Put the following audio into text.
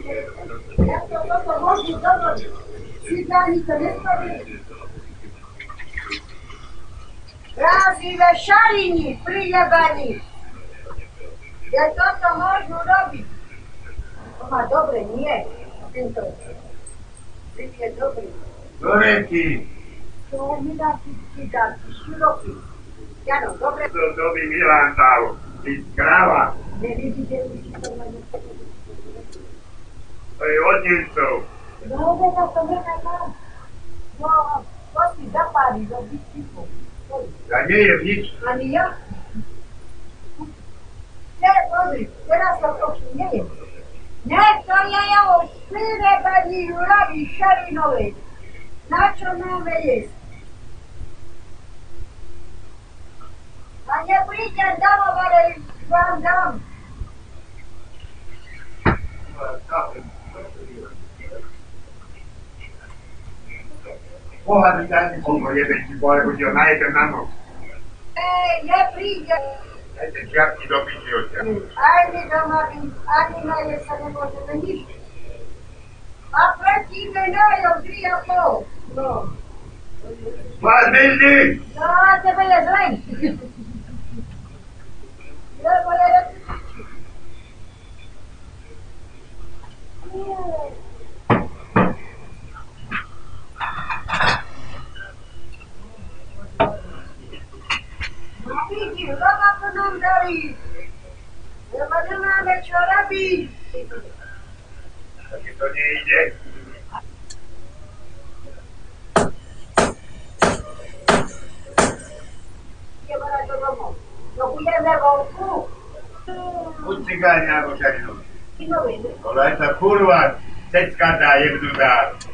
To toto môžu dovoliť? Cigáni to. Ja toto môžu robiť. To má dobre, nie. Tento. Ty je dobrý. Gorecky, To mi dá si cigárky, široký. Jano, dobre. to, to by Milan dal. Ty kráva, Nevidíte, či to má odniósł. Drogę za to tam. No, właśnie zapali, robić cichu. Ja nie jem nic. Ani ja. Nie, Boże, teraz to proszę, nie jem. Nie, to ja jało szpilę pani Jurowi Szarinowej. Na co nowe jest? А я прийти отдам, а вам дам. Polaritani kontrolje neki bore i dobiti od ja. Ajde, doma bi, anima je sa ne može da ništa. A me. No. Vas bildi! Da. دارید nie mamy co robić. Takie to nie idzie. Idziemy do domu. Logujemy wąku. Pójdź cygania, bo się nie lubi. Kolejna kurwa, setka daje w dudach.